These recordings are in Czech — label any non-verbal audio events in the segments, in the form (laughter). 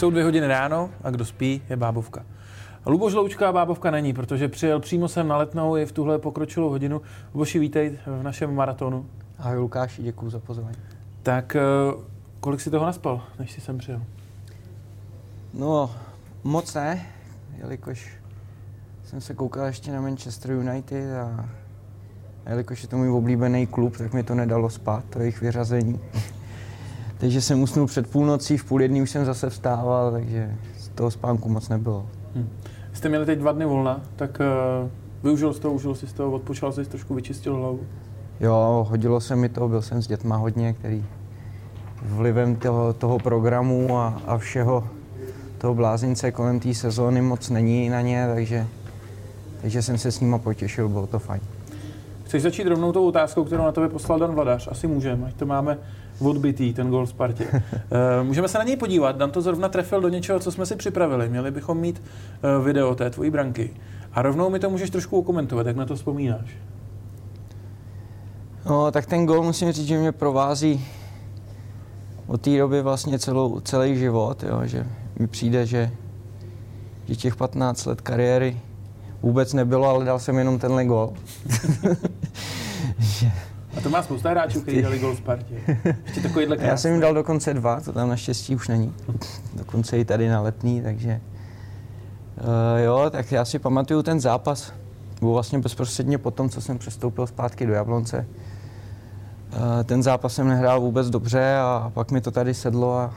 Jsou dvě hodiny ráno a kdo spí, je bábovka. Luboš Loučka a bábovka není, protože přijel přímo sem na letnou i v tuhle pokročilou hodinu. Luboši, vítej v našem maratonu. Ahoj Lukáši, děkuji za pozvání. Tak eh, kolik si toho naspal, než jsi sem přijel? No, moc ne, jelikož jsem se koukal ještě na Manchester United a jelikož je to můj oblíbený klub, tak mi to nedalo spát, to jejich vyřazení. Takže jsem usnul před půlnocí, v půl jedný už jsem zase vstával, takže z toho spánku moc nebylo. Hm. Jste měli teď dva dny volna, tak uh, využil jsi to, užil jsi z toho, odpočal jsi, trošku vyčistil hlavu? Jo, hodilo se mi to, byl jsem s dětma hodně, který vlivem toho, toho programu a, a všeho toho blázince kolem té sezóny moc není na ně, takže, takže jsem se s nima potěšil, bylo to fajn. Chceš začít rovnou tou otázkou, kterou na tebe poslal Dan Vladař? Asi můžeme, ať to máme odbitý, ten gol Spartě. uh, (laughs) můžeme se na něj podívat. Dan to zrovna trefil do něčeho, co jsme si připravili. Měli bychom mít uh, video té tvojí branky. A rovnou mi to můžeš trošku okomentovat, jak na to vzpomínáš. No, tak ten gol musím říct, že mě provází od té doby vlastně celou, celý život, jo, že mi přijde, že, že těch 15 let kariéry vůbec nebylo, ale dal jsem jenom tenhle gol. (laughs) A to má spousta hráčů, kteří dali gol Spartě. Ještě takovýhle krásný. Já jsem jim dal dokonce dva, to tam naštěstí už není. Dokonce i tady na letný, takže uh, jo, tak já si pamatuju ten zápas. Byl vlastně bezprostředně po tom, co jsem přestoupil zpátky do Jablonce. Uh, ten zápas jsem nehrál vůbec dobře a pak mi to tady sedlo a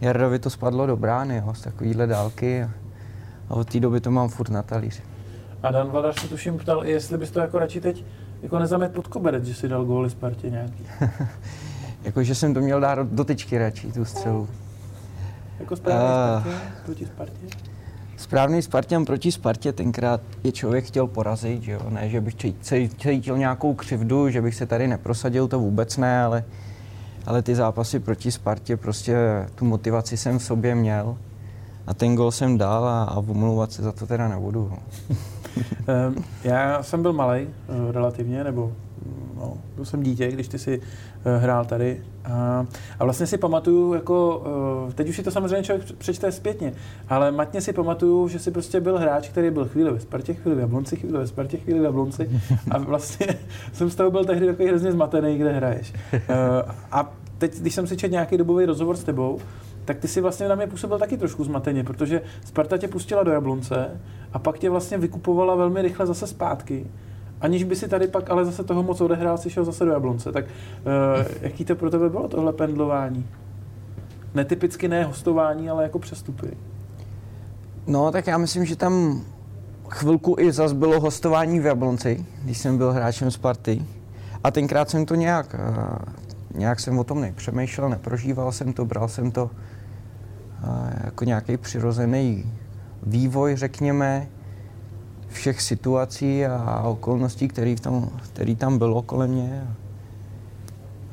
Jardovi to spadlo do brány, jo, z takovýhle dálky a, a od té doby to mám furt na talíři. A Dan Vladař se tuším ptal, jestli bys to jako radši teď jako nezamet pod koberec, že si dal góly Spartě nějaký. (laughs) jako, že jsem to měl dát do tyčky radši, tu střelu. Jako správný uh, Spartě proti Spartě? Správný Spartan proti Spartě tenkrát je člověk chtěl porazit, že jo? Ne, že bych cítil nějakou křivdu, že bych se tady neprosadil, to vůbec ne, ale, ale ty zápasy proti Spartě, prostě tu motivaci jsem v sobě měl a ten gol jsem dal a, a omlouvat se za to teda nebudu. (laughs) (laughs) Ehm, já jsem byl malý eh, relativně, nebo no, byl jsem dítě, když ty si eh, hrál tady. A, a vlastně si pamatuju, jako, eh, teď už si to samozřejmě člověk přečte zpětně, ale matně si pamatuju, že si prostě byl hráč, který byl chvíli ve Spartě, chvíli v Jablonci, chvíli ve Spartě, chvíli v Jablonci. A vlastně (laughs) jsem z toho byl tehdy takový hrozně zmatený, kde hraješ. A teď, když jsem si četl nějaký dobový rozhovor s tebou, tak ty si vlastně na mě působil taky trošku zmateně, protože Sparta tě pustila do Jablonce a pak tě vlastně vykupovala velmi rychle zase zpátky. Aniž by si tady pak ale zase toho moc odehrál, si šel zase do Jablonce. Tak uh, jaký to pro tebe bylo tohle pendlování? Netypicky ne hostování, ale jako přestupy. No, tak já myslím, že tam chvilku i zas bylo hostování v Jablonci, když jsem byl hráčem Sparty. A tenkrát jsem to nějak, uh, nějak jsem o tom nepřemýšlel, neprožíval jsem to, bral jsem to jako nějaký přirozený vývoj, řekněme, všech situací a okolností, který, v tom, který tam bylo kolem mě.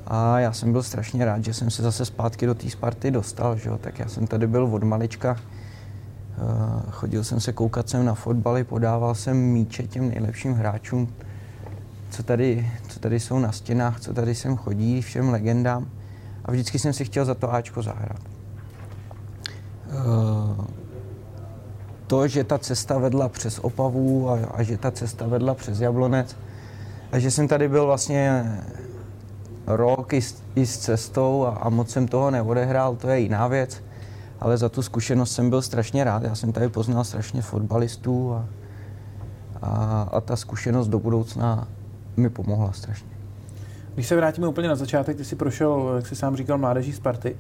A já jsem byl strašně rád, že jsem se zase zpátky do té Sparty dostal, že jo? tak já jsem tady byl od malička. Chodil jsem se koukat sem na fotbaly, podával jsem míče těm nejlepším hráčům, co tady, co tady jsou na stěnách, co tady sem chodí, všem legendám. A vždycky jsem si chtěl za to Ačko zahrát. Eh, to, že ta cesta vedla přes Opavu a, a že ta cesta vedla přes Jablonec a že jsem tady byl vlastně rok i s, i s cestou a, a moc jsem toho neodehrál, to je jiná věc, ale za tu zkušenost jsem byl strašně rád. Já jsem tady poznal strašně fotbalistů a, a, a ta zkušenost do budoucna mi pomohla strašně. Když se vrátíme úplně na začátek, ty jsi prošel, jak jsi sám říkal, mládeží Sparty.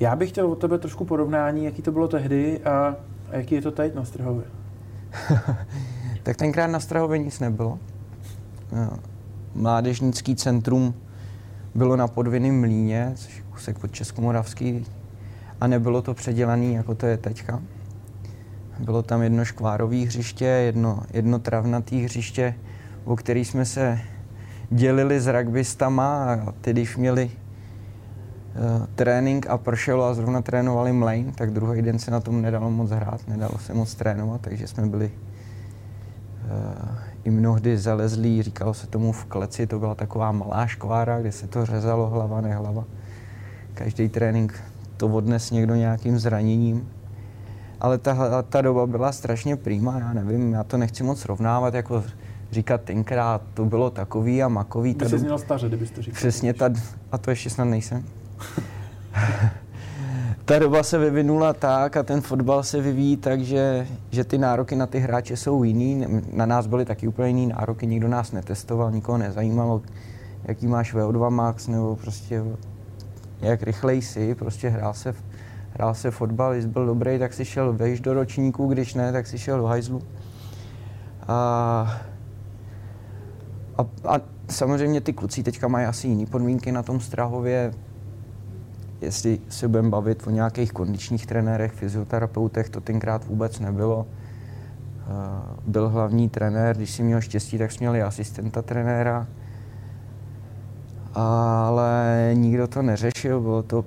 Já bych chtěl od tebe trošku porovnání, jaký to bylo tehdy a, jaký je to teď na Strahově. (laughs) tak tenkrát na Strahově nic nebylo. Mládežnický centrum bylo na podvinném mlíně, což je kusek pod Českomoravský, a nebylo to předělané, jako to je teďka. Bylo tam jedno škvárové hřiště, jedno, jedno travnaté hřiště, o který jsme se dělili s rugbystama a ty, když měli trénink a pršelo a zrovna trénovali mlejn, tak druhý den se na tom nedalo moc hrát, nedalo se moc trénovat, takže jsme byli uh, i mnohdy zalezlí, říkalo se tomu v kleci, to byla taková malá škvára, kde se to řezalo hlava, nehlava. Každý trénink to odnes někdo nějakým zraněním. Ale ta, ta doba byla strašně prýma, já nevím, já to nechci moc srovnávat, jako říkat tenkrát to bylo takový a makový. By jsi měl staře, kdybyste říkal. Přesně, ta, a to ještě snad nejsem. Ta doba se vyvinula tak a ten fotbal se vyvíjí tak, že, že ty nároky na ty hráče jsou jiný. Na nás byly taky úplně jiný nároky, nikdo nás netestoval, nikoho nezajímalo, jaký máš VO2 max, nebo prostě jak rychlej jsi, prostě hrál se, hrál se fotbal, když byl dobrý, tak si šel vejš do ročníku, když ne, tak si šel do hajzlu. A, a, a samozřejmě ty kluci teďka mají asi jiné podmínky na tom Strahově, jestli se budeme bavit o nějakých kondičních trenérech, fyzioterapeutech, to tenkrát vůbec nebylo. Eh, byl hlavní trenér, když si měl štěstí, tak jsme měli asistenta trenéra, ale nikdo to neřešil, bylo to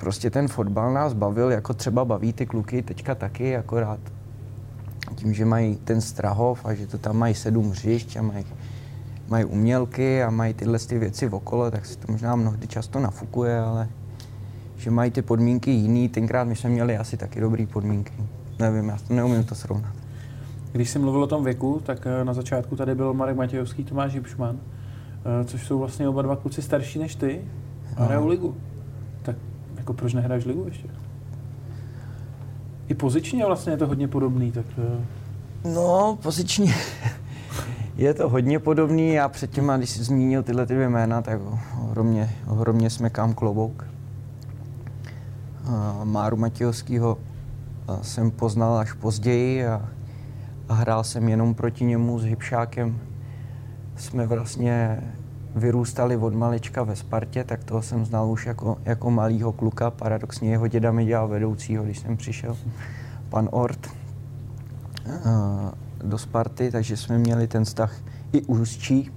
prostě ten fotbal nás bavil, jako třeba baví ty kluky teďka taky, akorát tím, že mají ten Strahov a že to tam mají sedm hřišť a mají, mají umělky a mají tyhle ty věci okolo, tak se to možná mnohdy často nafukuje, ale že mají ty podmínky jiný. Tenkrát my jsme měli asi taky dobré podmínky. Nevím, já to neumím to srovnat. Když jsi mluvil o tom věku, tak eh, na začátku tady byl Marek Matějovský, Tomáš Hipšman, eh, což jsou vlastně oba dva kluci starší než ty a hrajou ligu. Tak jako proč nehraješ ligu ještě? I pozičně vlastně je to hodně podobný, tak... Eh. No, pozičně je to hodně podobný. Já předtím, když jsi zmínil tyhle ty dvě jména, tak ohromně, ohromně smekám klobouk. Máru Matějovského jsem poznal až později a, a hrál jsem jenom proti němu s Hybšákem. Jsme vlastně vyrůstali od malička ve Spartě, tak toho jsem znal už jako, jako malýho kluka. Paradoxně jeho děda mi dělal vedoucího, když jsem přišel, pan Ort, do Sparty, takže jsme měli ten vztah i úzčí.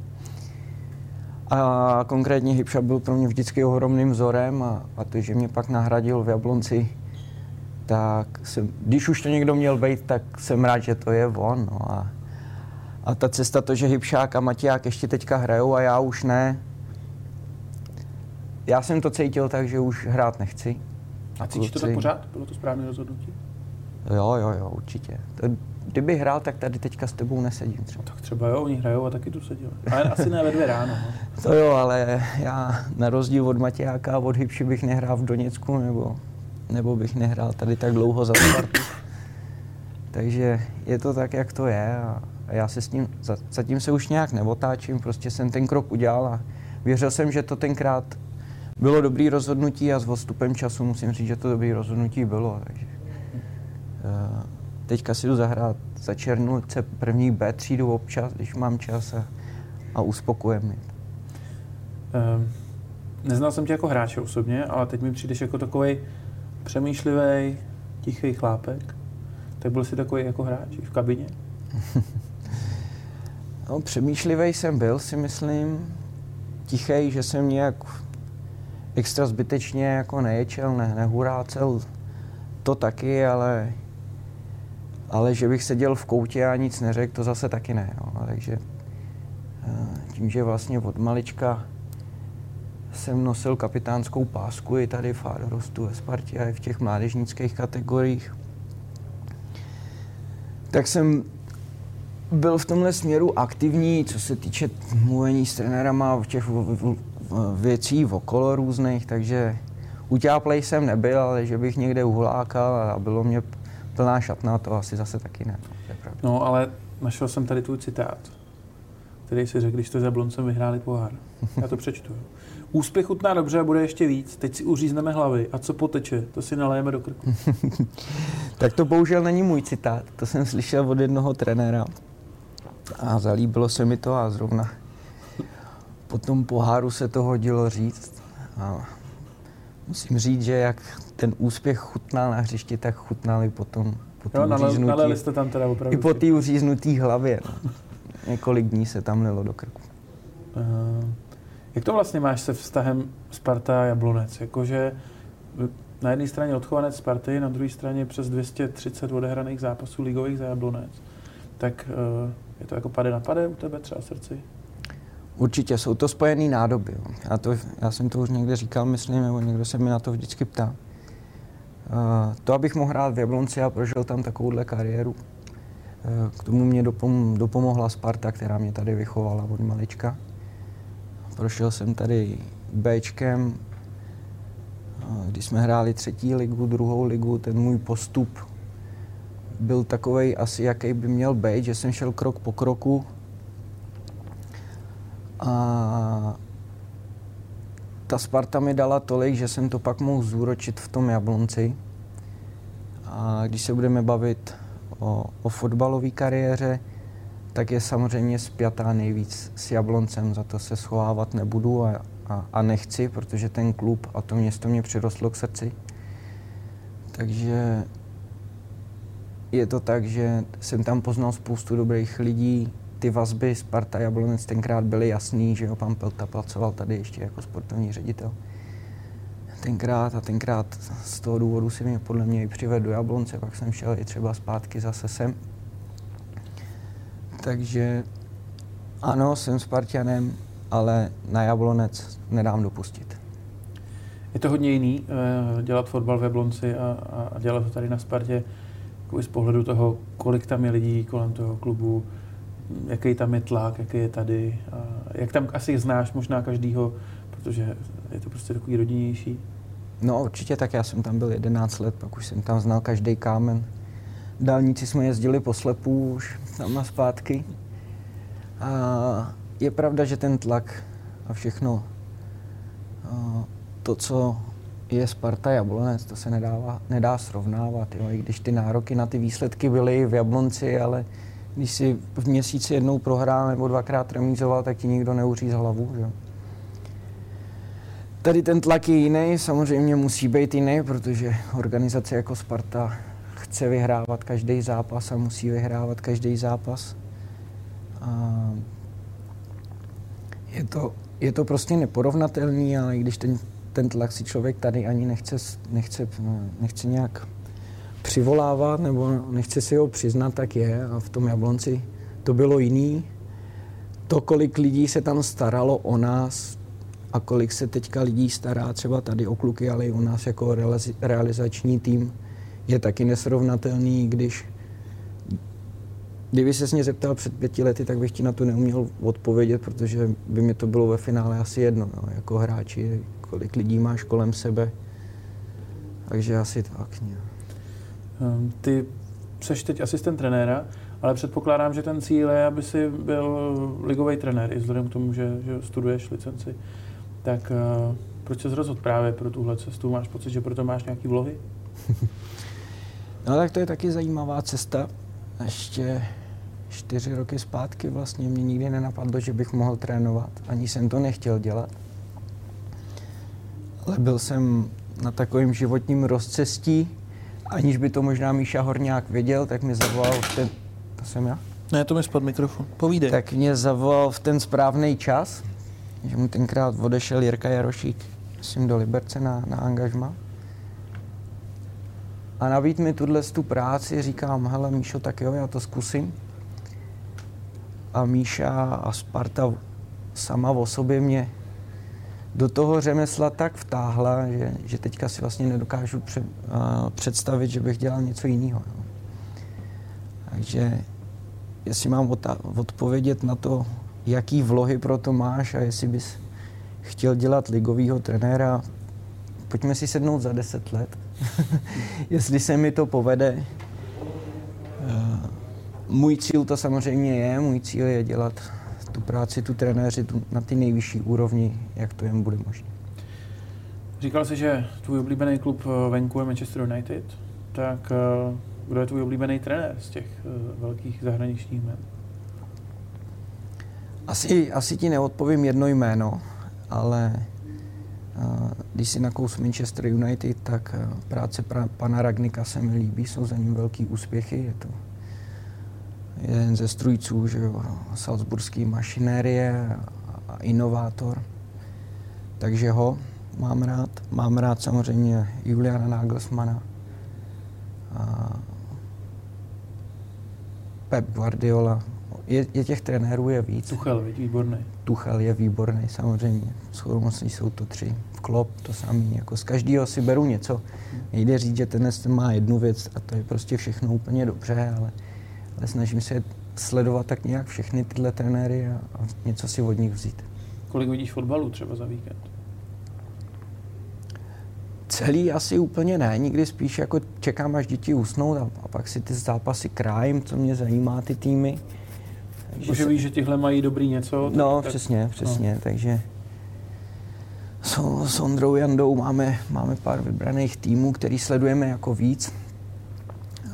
A konkrétně Hybša byl pro mě vždycky ohromným vzorem a, a to, že mě pak nahradil v Jablonci, tak jsem, když už to někdo měl být, tak jsem rád, že to je on. No a, a ta cesta, to, že Hybšák a Matěják ještě teďka hrajou a já už ne, já jsem to cítil tak, že už hrát nechci. A cítíš to tak pořád? Bylo to správné rozhodnutí? Jo, jo, jo, určitě. To, kdyby hrál, tak tady teďka s tebou nesedím třeba. Tak třeba jo, oni hrajou a taky tu sedím. Ale asi ne ve dvě ráno. No. (laughs) To jo, ale já na rozdíl od Matějáka a od Hybši bych nehrál v Doněcku, nebo, nebo bych nehrál tady tak dlouho za Spartu. Takže je to tak, jak to je a, a já se s tím, za, zatím se už nějak neotáčím, prostě jsem ten krok udělal a věřil jsem, že to tenkrát bylo dobrý rozhodnutí a s odstupem času musím říct, že to dobrý rozhodnutí bylo. Takže, uh, Teďka si jdu zahrát za Černulce první B třídu občas, když mám čas a, a uspokuje mi. Um, neznal jsem tě jako hráče osobně, ale teď mi přijdeš jako takový přemýšlivý, tichý chlápek. Tak byl jsi takový jako hráč v kabině? (laughs) no, přemýšlivý jsem byl, si myslím. Tichý, že jsem nějak extra zbytečně jako neječel, ne, nehurácel. To taky, ale ale že bych seděl v koutě a nic neřekl, to zase taky ne. No. Takže eh, tím, že vlastně od malička jsem nosil kapitánskou pásku i tady v Ádorostu ve Spartě a i v těch mládežnických kategoriích, tak jsem byl v tomhle směru aktivní, co se týče mluvení s trenérama v těch věcí okolo různých, takže utáplej jsem nebyl, ale že bych někde uhulákal a bylo mě plná šatna, to asi zase taky ne. No, ale našel jsem tady tvůj citát, který si řekl, když jste za Bloncem vyhráli pohár. Já to přečtu. Úspěch chutná dobře a bude ještě víc. Teď si uřízneme hlavy a co poteče, to si nalejeme do krku. (laughs) tak to bohužel není můj citát. To jsem slyšel od jednoho trenéra. A zalíbilo se mi to a zrovna po tom poháru se to hodilo říct. A musím říct, že jak ten úspěch chutnal na hřišti, tak chutnali potom po té uříznutý, jste tam teda opravdu. I po té uříznutý hlavě. No. Několik dní se tam lilo do krku. Uh, jak to vlastně máš se vztahem Sparta a Jablonec? Jakože na jedné straně odchovanec Sparty, na druhé straně přes 230 odehraných zápasů ligových za Jablonec. Tak uh, je to jako pade na pade u tebe třeba srdci? Určitě, jsou to spojené nádoby. Jo. Já, to, já jsem to už někde říkal, myslím, nebo někdo se mi na to vždycky ptá. Uh, to, abych mohl hrát v Jablonci a prožil tam takovouhle kariéru, uh, k tomu mě dopom- dopomohla Sparta, která mě tady vychovala od malička. Prošel jsem tady Bčkem, uh, když jsme hráli třetí ligu, druhou ligu, ten můj postup byl takový asi, jaký by měl být, že jsem šel krok po kroku, a ta Sparta mi dala tolik, že jsem to pak mohl zúročit v tom Jablonci. A když se budeme bavit o, o fotbalové kariéře, tak je samozřejmě spjatá nejvíc s Jabloncem, za to se schovávat nebudu a, a, a nechci, protože ten klub a to město mě přirostlo k srdci. Takže je to tak, že jsem tam poznal spoustu dobrých lidí, ty vazby Sparta Jablonec tenkrát byly jasný, že jo, pan Pelta pracoval tady ještě jako sportovní ředitel. Tenkrát a tenkrát z toho důvodu si mě podle mě i přivedl do Jablonce, pak jsem šel i třeba zpátky zase sem. Takže ano, jsem Spartanem, ale na Jablonec nedám dopustit. Je to hodně jiný eh, dělat fotbal v Jablonci a, a dělat to tady na Spartě, jako z pohledu toho, kolik tam je lidí kolem toho klubu, jaký tam je tlak, jaký je tady, a jak tam asi znáš možná každýho, protože je to prostě takový rodinnější. No určitě, tak já jsem tam byl 11 let, pak už jsem tam znal každý kámen. Dálnici jsme jezdili po slepu už tam a zpátky. A je pravda, že ten tlak a všechno, to, co je Sparta Jablonec, to se nedává, nedá srovnávat. Jo. I když ty nároky na ty výsledky byly v Jablonci, ale když si v měsíci jednou prohrál nebo dvakrát remízoval, tak ti nikdo neuříz hlavu. Že? Tady ten tlak je jiný, samozřejmě musí být jiný, protože organizace jako Sparta chce vyhrávat každý zápas a musí vyhrávat každý zápas. A je, to, je to prostě neporovnatelný, ale i když ten, ten tlak si člověk tady ani nechce, nechce, nechce nějak přivolávat, nebo nechce si ho přiznat, tak je. A v tom Jablonci to bylo jiný. To, kolik lidí se tam staralo o nás a kolik se teďka lidí stará třeba tady o kluky, ale i o nás jako realizační tým, je taky nesrovnatelný, když Kdyby se mě zeptal před pěti lety, tak bych ti na to neuměl odpovědět, protože by mi to bylo ve finále asi jedno, no, jako hráči, kolik lidí máš kolem sebe. Takže asi tak. Ne. Ehm, ty seš teď asistent trenéra, ale předpokládám, že ten cíl je, aby si byl ligový trenér, i vzhledem k tomu, že, že studuješ licenci. Tak uh, proč se rozhodl právě pro tuhle cestu? Máš pocit, že proto máš nějaký vlohy? (laughs) no tak to je taky zajímavá cesta. Ještě čtyři roky zpátky vlastně mě nikdy nenapadlo, že bych mohl trénovat. Ani jsem to nechtěl dělat. Ale byl jsem na takovém životním rozcestí, aniž by to možná Míša Horňák věděl, tak mi zavolal v ten... To jsem já? Ne, to mi spod mikrofon. Povídej. Tak mě zavolal v ten správný čas, že mu tenkrát odešel Jirka Jarošík, myslím, do Liberce na, na angažma. A nabít mi tuhle tu práci, říkám, hele Míšo, tak jo, já to zkusím. A Míša a Sparta sama o sobě mě do toho řemesla tak vtáhla, že, že teďka si vlastně nedokážu pře, uh, představit, že bych dělal něco jiného. No. Takže jestli mám odpovědět na to, jaký vlohy pro to máš a jestli bys chtěl dělat ligového trenéra, pojďme si sednout za deset let. (laughs) jestli se mi to povede. Uh, můj cíl to samozřejmě je, můj cíl je dělat tu práci, tu trenéři tu, na ty nejvyšší úrovni, jak to jen bude možné. Říkal jsi, že tvůj oblíbený klub eh, venku je Manchester United, tak eh, kdo je tvůj oblíbený trenér z těch eh, velkých zahraničních jmen? Asi, asi ti neodpovím jedno jméno, ale když si nakous Manchester United, tak práce pana Ragnika se mi líbí, jsou za ním velký úspěchy, je to jeden ze strujců že jo, Salzburský mašinérie a inovátor. Takže ho mám rád. Mám rád samozřejmě Juliana Nagelsmana. A Pep Guardiola. Je, je těch trenérů je víc. Tuchel, výborný. Tuchel je výborný, samozřejmě. Shodomocní jsou to tři. Klop to samý. Jako z každého si beru něco. Nejde říct, že ten má jednu věc a to je prostě všechno úplně dobře, ale, ale snažím se sledovat tak nějak všechny tyhle trenéry a, a něco si od nich vzít. Kolik vidíš fotbalu třeba za víkend? Celý asi úplně ne, nikdy spíš jako čekám, až děti usnou a, a pak si ty zápasy krájím, co mě zajímá ty týmy. Takže se... víš, že tihle mají dobrý něco? No, tak, přesně, přesně, no. takže s, s Ondrou Jandou máme, máme pár vybraných týmů, který sledujeme jako víc,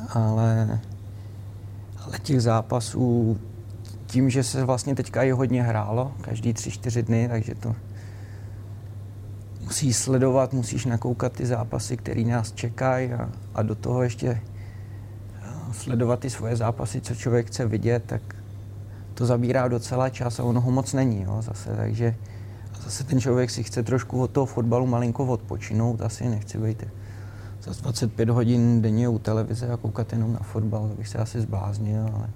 ale, ale těch zápasů tím, že se vlastně teďka i hodně hrálo, každý tři, čtyři dny, takže to musíš sledovat, musíš nakoukat ty zápasy, které nás čekají a, a do toho ještě sledovat ty svoje zápasy, co člověk chce vidět, tak to zabírá docela čas a ono ho moc není jo, zase, takže zase ten člověk si chce trošku od toho fotbalu malinko odpočinout, asi nechci být za 25 hodin denně u televize a koukat jenom na fotbal, bych se asi zbláznil, ale,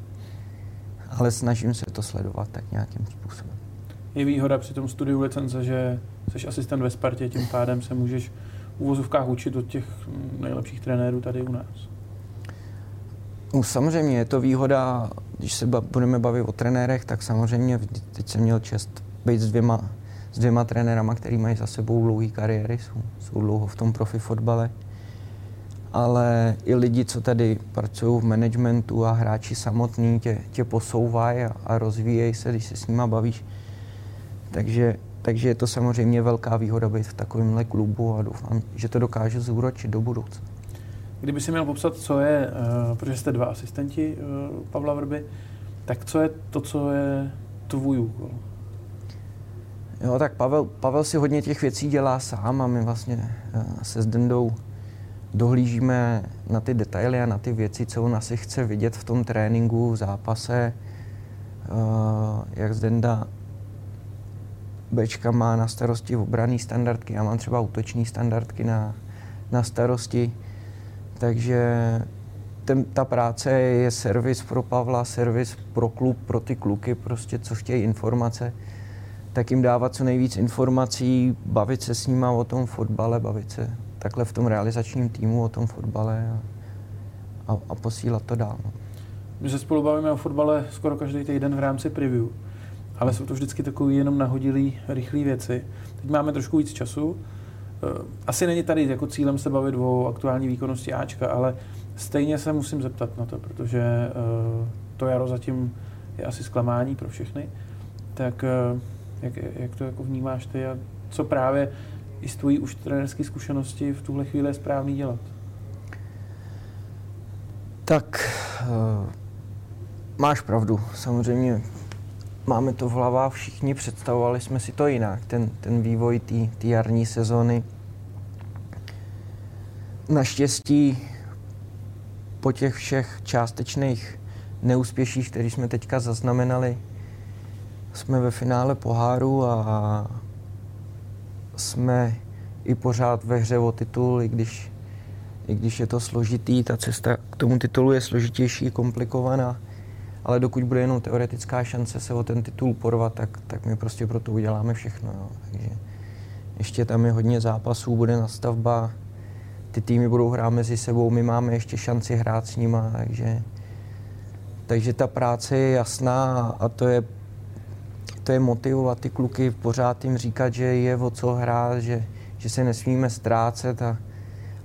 ale snažím se to sledovat tak nějakým způsobem. Je výhoda při tom studiu licence, že jsi asistent ve Spartě, tím pádem se můžeš v uvozovkách učit od těch nejlepších trenérů tady u nás. No, samozřejmě je to výhoda, když se budeme bavit o trenérech, tak samozřejmě teď jsem měl čest být s dvěma, s dvěma trenérama, který mají za sebou dlouhé kariéry, jsou, jsou dlouho v tom profi fotbale. Ale i lidi, co tady pracují v managementu a hráči samotní tě, tě posouvají a, a rozvíjejí se, když se s nima bavíš. Takže, takže je to samozřejmě velká výhoda být v takovémhle klubu a doufám, že to dokáže zúročit do budoucna. Kdyby si měl popsat, co je, uh, protože jste dva asistenti uh, Pavla Vrby, tak co je to, co je tvůj úkol? Jo, tak Pavel, Pavel si hodně těch věcí dělá sám a my vlastně uh, se s Dendou dohlížíme na ty detaily a na ty věci, co on asi chce vidět v tom tréninku, v zápase. Uh, jak Zdenda Bčka má na starosti obraný standardky, já mám třeba útoční standardky na, na starosti. Takže ten, ta práce je servis pro Pavla, servis pro klub, pro ty kluky, prostě co chtějí informace, tak jim dávat co nejvíc informací, bavit se s nima o tom fotbale, bavit se takhle v tom realizačním týmu o tom fotbale a, a, a posílat to dál. No. My se spolu bavíme o fotbale skoro každý týden v rámci preview, ale jsou to vždycky takové jenom nahodilé, rychlé věci. Teď máme trošku víc času, Eh, asi není tady jako cílem se bavit o aktuální výkonnosti Ačka, ale stejně se musím zeptat na to, protože eh, to jaro zatím je asi zklamání pro všechny. Tak eh, jak, jak to jako vnímáš ty a co právě i z tvojí už trenerské zkušenosti v tuhle chvíli je správný dělat? Tak uh, máš pravdu. Samozřejmě máme to v hlavách všichni, představovali jsme si to jinak, ten, ten vývoj té jarní sezóny. Naštěstí po těch všech částečných neúspěších, které jsme teďka zaznamenali, jsme ve finále poháru a jsme i pořád ve hře o titul, i když, i když je to složitý, ta cesta k tomu titulu je složitější, komplikovaná ale dokud bude jenom teoretická šance se o ten titul porvat, tak, tak my prostě pro to uděláme všechno. Jo. Takže ještě tam je hodně zápasů, bude nastavba, ty týmy budou hrát mezi sebou, my máme ještě šanci hrát s nima, takže, takže ta práce je jasná a to je, to je motivovat ty kluky, pořád jim říkat, že je o co hrát, že, že se nesmíme ztrácet a,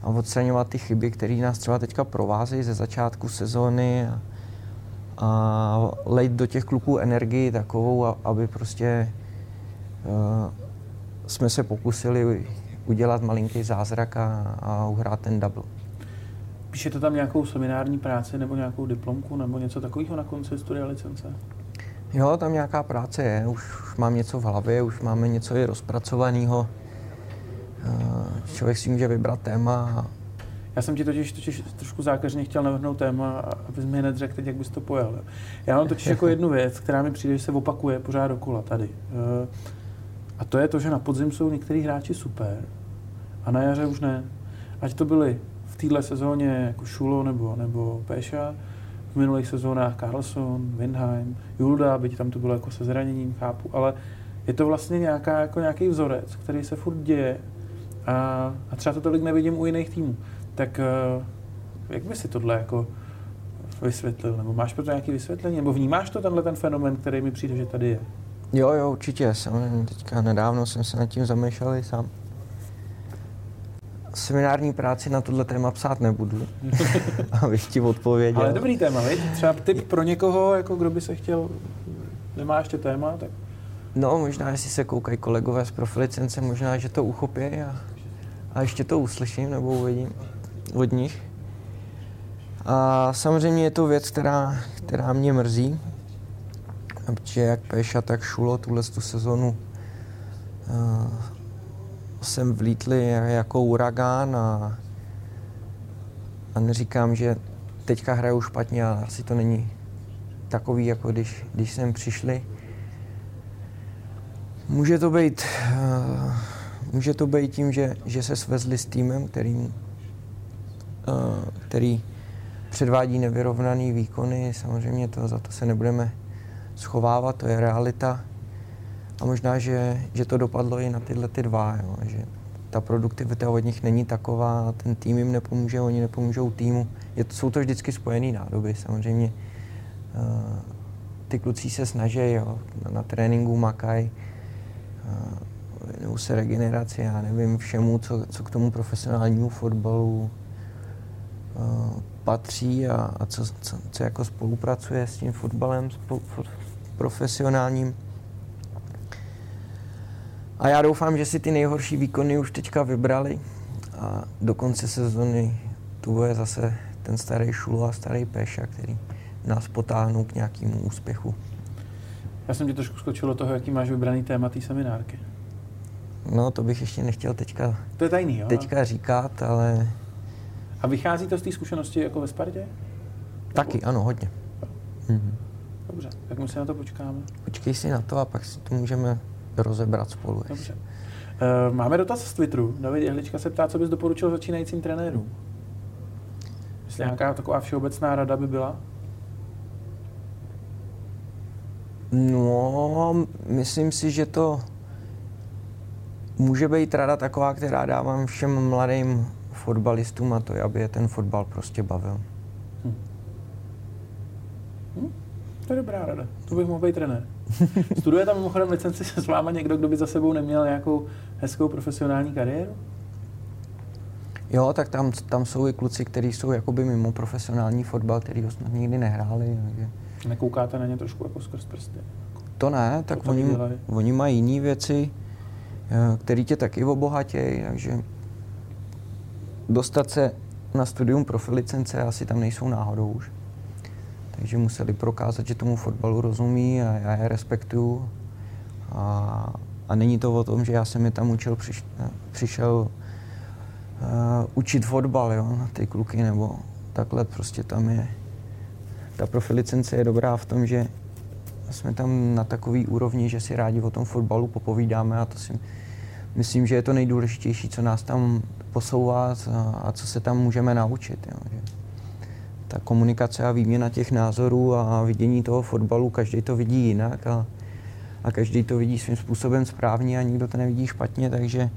a odstraňovat ty chyby, které nás třeba teďka provázejí ze začátku sezóny a, a lejt do těch kluků energii takovou, aby prostě uh, jsme se pokusili udělat malinký zázrak a, a uhrát ten double. Píšete tam nějakou seminární práci nebo nějakou diplomku nebo něco takového na konci studia licence? Jo, tam nějaká práce je, už, už mám něco v hlavě, už máme něco i rozpracovaného. Uh, člověk si může vybrat téma já jsem ti totiž, totiž trošku zákeřně chtěl navrhnout téma, aby mi hned řekl jak bys to pojal. Já mám totiž jako (laughs) jednu věc, která mi přijde, že se opakuje pořád dokola tady. Eh, a to je to, že na podzim jsou některý hráči super a na jaře už ne. Ať to byli v téhle sezóně jako Šulo nebo, nebo Péša, v minulých sezónách Carlson, Windheim, Julda, byť tam to bylo jako se zraněním, chápu, ale je to vlastně nějaká, jako nějaký vzorec, který se furt děje a, a třeba to tolik nevidím u jiných týmů. Tak eh, jak by si tohle jako vysvětlil? Nebo máš pro to nějaké vysvětlení? Nebo vnímáš to tenhle ten fenomen, který mi přijde, že tady je? Jo, jo, určitě. Samozřejmě teďka nedávno jsem se nad tím zamýšlel i sám. Seminární práci na tohle téma psát nebudu, (laughs) abych ti odpověděl. Ale dobrý téma, viď? Třeba tip pro někoho, jako kdo by se chtěl, nemá ještě téma, tak... No, možná, jestli se koukají kolegové z profilicence, možná, že to uchopí a, a ještě to uslyším nebo uvidím od nich. A samozřejmě je to věc, která, která mě mrzí, protože jak Peša, tak Šulo tuhle tu sezonu uh, jsem vlítli jako uragán a, a neříkám, že teďka hraju špatně, ale asi to není takový, jako když, když jsem přišli. Může to být, uh, může to být tím, že, že se svezli s týmem, který, uh, který předvádí nevyrovnaný výkony. Samozřejmě to, za to se nebudeme schovávat, to je realita. A možná, že, že to dopadlo i na tyhle ty dva, jo, že ta produktivita od nich není taková, ten tým jim nepomůže, oni nepomůžou týmu. Je, jsou to vždycky spojené nádoby, samozřejmě. Uh, ty kluci se snaží, jo, na, na tréninku makají, uh, se regeneraci, já nevím, všemu, co, co k tomu profesionálnímu fotbalu uh, patří a, a co, co, co jako spolupracuje s tím fotbalem spolu, profesionálním. A já doufám, že si ty nejhorší výkony už teďka vybrali a do konce sezony tu bude zase ten starý Šulo a starý Peša, který nás potáhnou k nějakému úspěchu. Já jsem tě trošku skočil do toho, jaký máš vybraný téma té seminárky. No, to bych ještě nechtěl teďka, to je tajný, jo? teďka říkat, ale... A vychází to z té zkušenosti jako ve Spartě? Taky, ano, hodně. Mhm. Dobře, tak my si na to počkáme. Počkej si na to a pak si to můžeme rozebrat spolu. Dobře. Uh, máme dotaz z Twitteru. David Jehlička se ptá, co bys doporučil začínajícím trenérům. Jestli nějaká taková všeobecná rada by byla? No, myslím si, že to může být rada taková, která dávám všem mladým fotbalistům a to je, aby je ten fotbal prostě bavil. Hm. Hm? To je dobrá rada. To bych mohl být trenér. (laughs) Studuje tam mimochodem licenci se s váma někdo, kdo by za sebou neměl nějakou hezkou profesionální kariéru? Jo, tak tam, tam jsou i kluci, kteří jsou jakoby mimo profesionální fotbal, který ho snad nikdy nehráli. Takže... Nekoukáte na ně trošku jako skrz prsty? To ne, tak to oni, oni mají jiné věci, eh, které tě taky obohatějí, takže dostat se na studium profilicence asi tam nejsou náhodou už takže museli prokázat, že tomu fotbalu rozumí a já je respektuju. A, a není to o tom, že já jsem je tam učil, přiš, přišel uh, učit fotbal jo, na ty kluky, nebo takhle prostě tam je. Ta profilicence je dobrá v tom, že jsme tam na takový úrovni, že si rádi o tom fotbalu popovídáme a to si myslím, že je to nejdůležitější, co nás tam posouvá a, a co se tam můžeme naučit. Jo, že ta komunikace a výměna těch názorů a vidění toho fotbalu, každý to vidí jinak a, a každý to vidí svým způsobem správně a nikdo to nevidí špatně, takže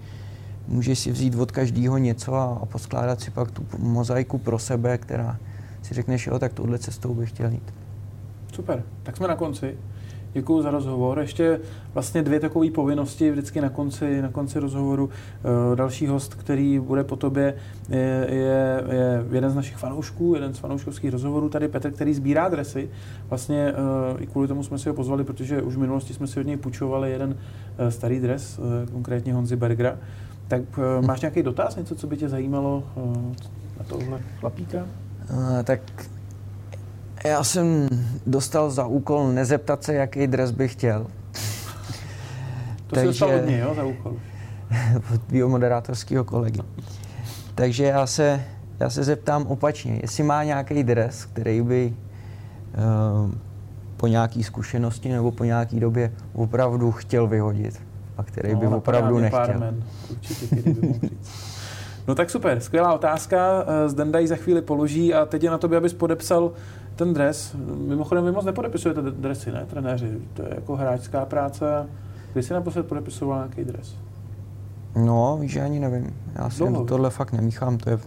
můžeš si vzít od každého něco a, a poskládat si pak tu mozaiku pro sebe, která si řekneš, jo, tak touhle cestou bych chtěl jít. Super, tak jsme na konci. Děkuji za rozhovor. Ještě vlastně dvě takové povinnosti vždycky na konci, na konci rozhovoru. E, další host, který bude po tobě, je, je, je jeden z našich fanoušků, jeden z fanouškovských rozhovorů, tady Petr, který sbírá dresy. Vlastně e, i kvůli tomu jsme si ho pozvali, protože už v minulosti jsme si od něj půjčovali jeden e, starý dres, konkrétně Honzi Bergera. Tak máš nějaký dotaz, něco, co by tě zajímalo na tohle chlapíka? Tak já jsem dostal za úkol nezeptat se, jaký dres bych chtěl. To Takže, si dostal od něj, jo, za úkol? (laughs) od moderátorského kolegy. Takže já se, já se zeptám opačně, jestli má nějaký dres, který by uh, po nějaké zkušenosti nebo po nějaké době opravdu chtěl vyhodit a který no, by opravdu nechtěl. Men, určitě, který by mohl. No tak super, skvělá otázka. Eh, Zdendaj za chvíli položí a teď je na tobě, abys podepsal ten dres. Mimochodem, vy moc nepodepisujete dresy, ne, trenéři? To je jako hráčská práce. Kdy jsi naposled podepisoval nějaký dres? No, víš, že ani nevím. Já si Dlouho. tohle fakt nemíchám, to je,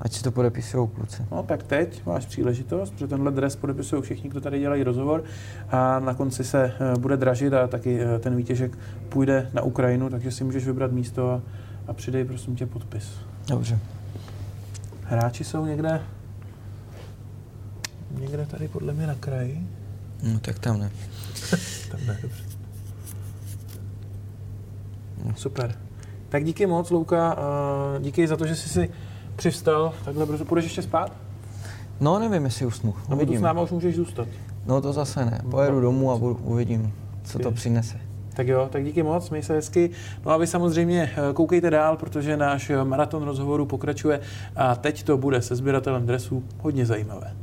ať si to podepisují kluci. No tak teď máš příležitost, protože tenhle dres podepisují všichni, kdo tady dělají rozhovor a na konci se eh, bude dražit a taky eh, ten výtěžek půjde na Ukrajinu, takže si můžeš vybrat místo a, a přidej prosím tě podpis. Dobře. Hráči jsou někde někde tady podle mě na kraji. No tak tam ne. (laughs) Tam ne, dobře. Super. Tak díky moc, Louka. a Díky za to, že jsi si přivstal takhle brzo. Půjdeš ještě spát? No nevím, jestli usnu. Nebo tu s Uvidím. náma už můžeš zůstat. No to zase ne. Pojedu domů a budu, uvidím, co to přinese. Tak jo, tak díky moc, měj se hezky. No a vy samozřejmě eh, koukejte dál, protože náš eh, maraton rozhovoru pokračuje a teď to bude se sběratelem dresů hodně zajímavé.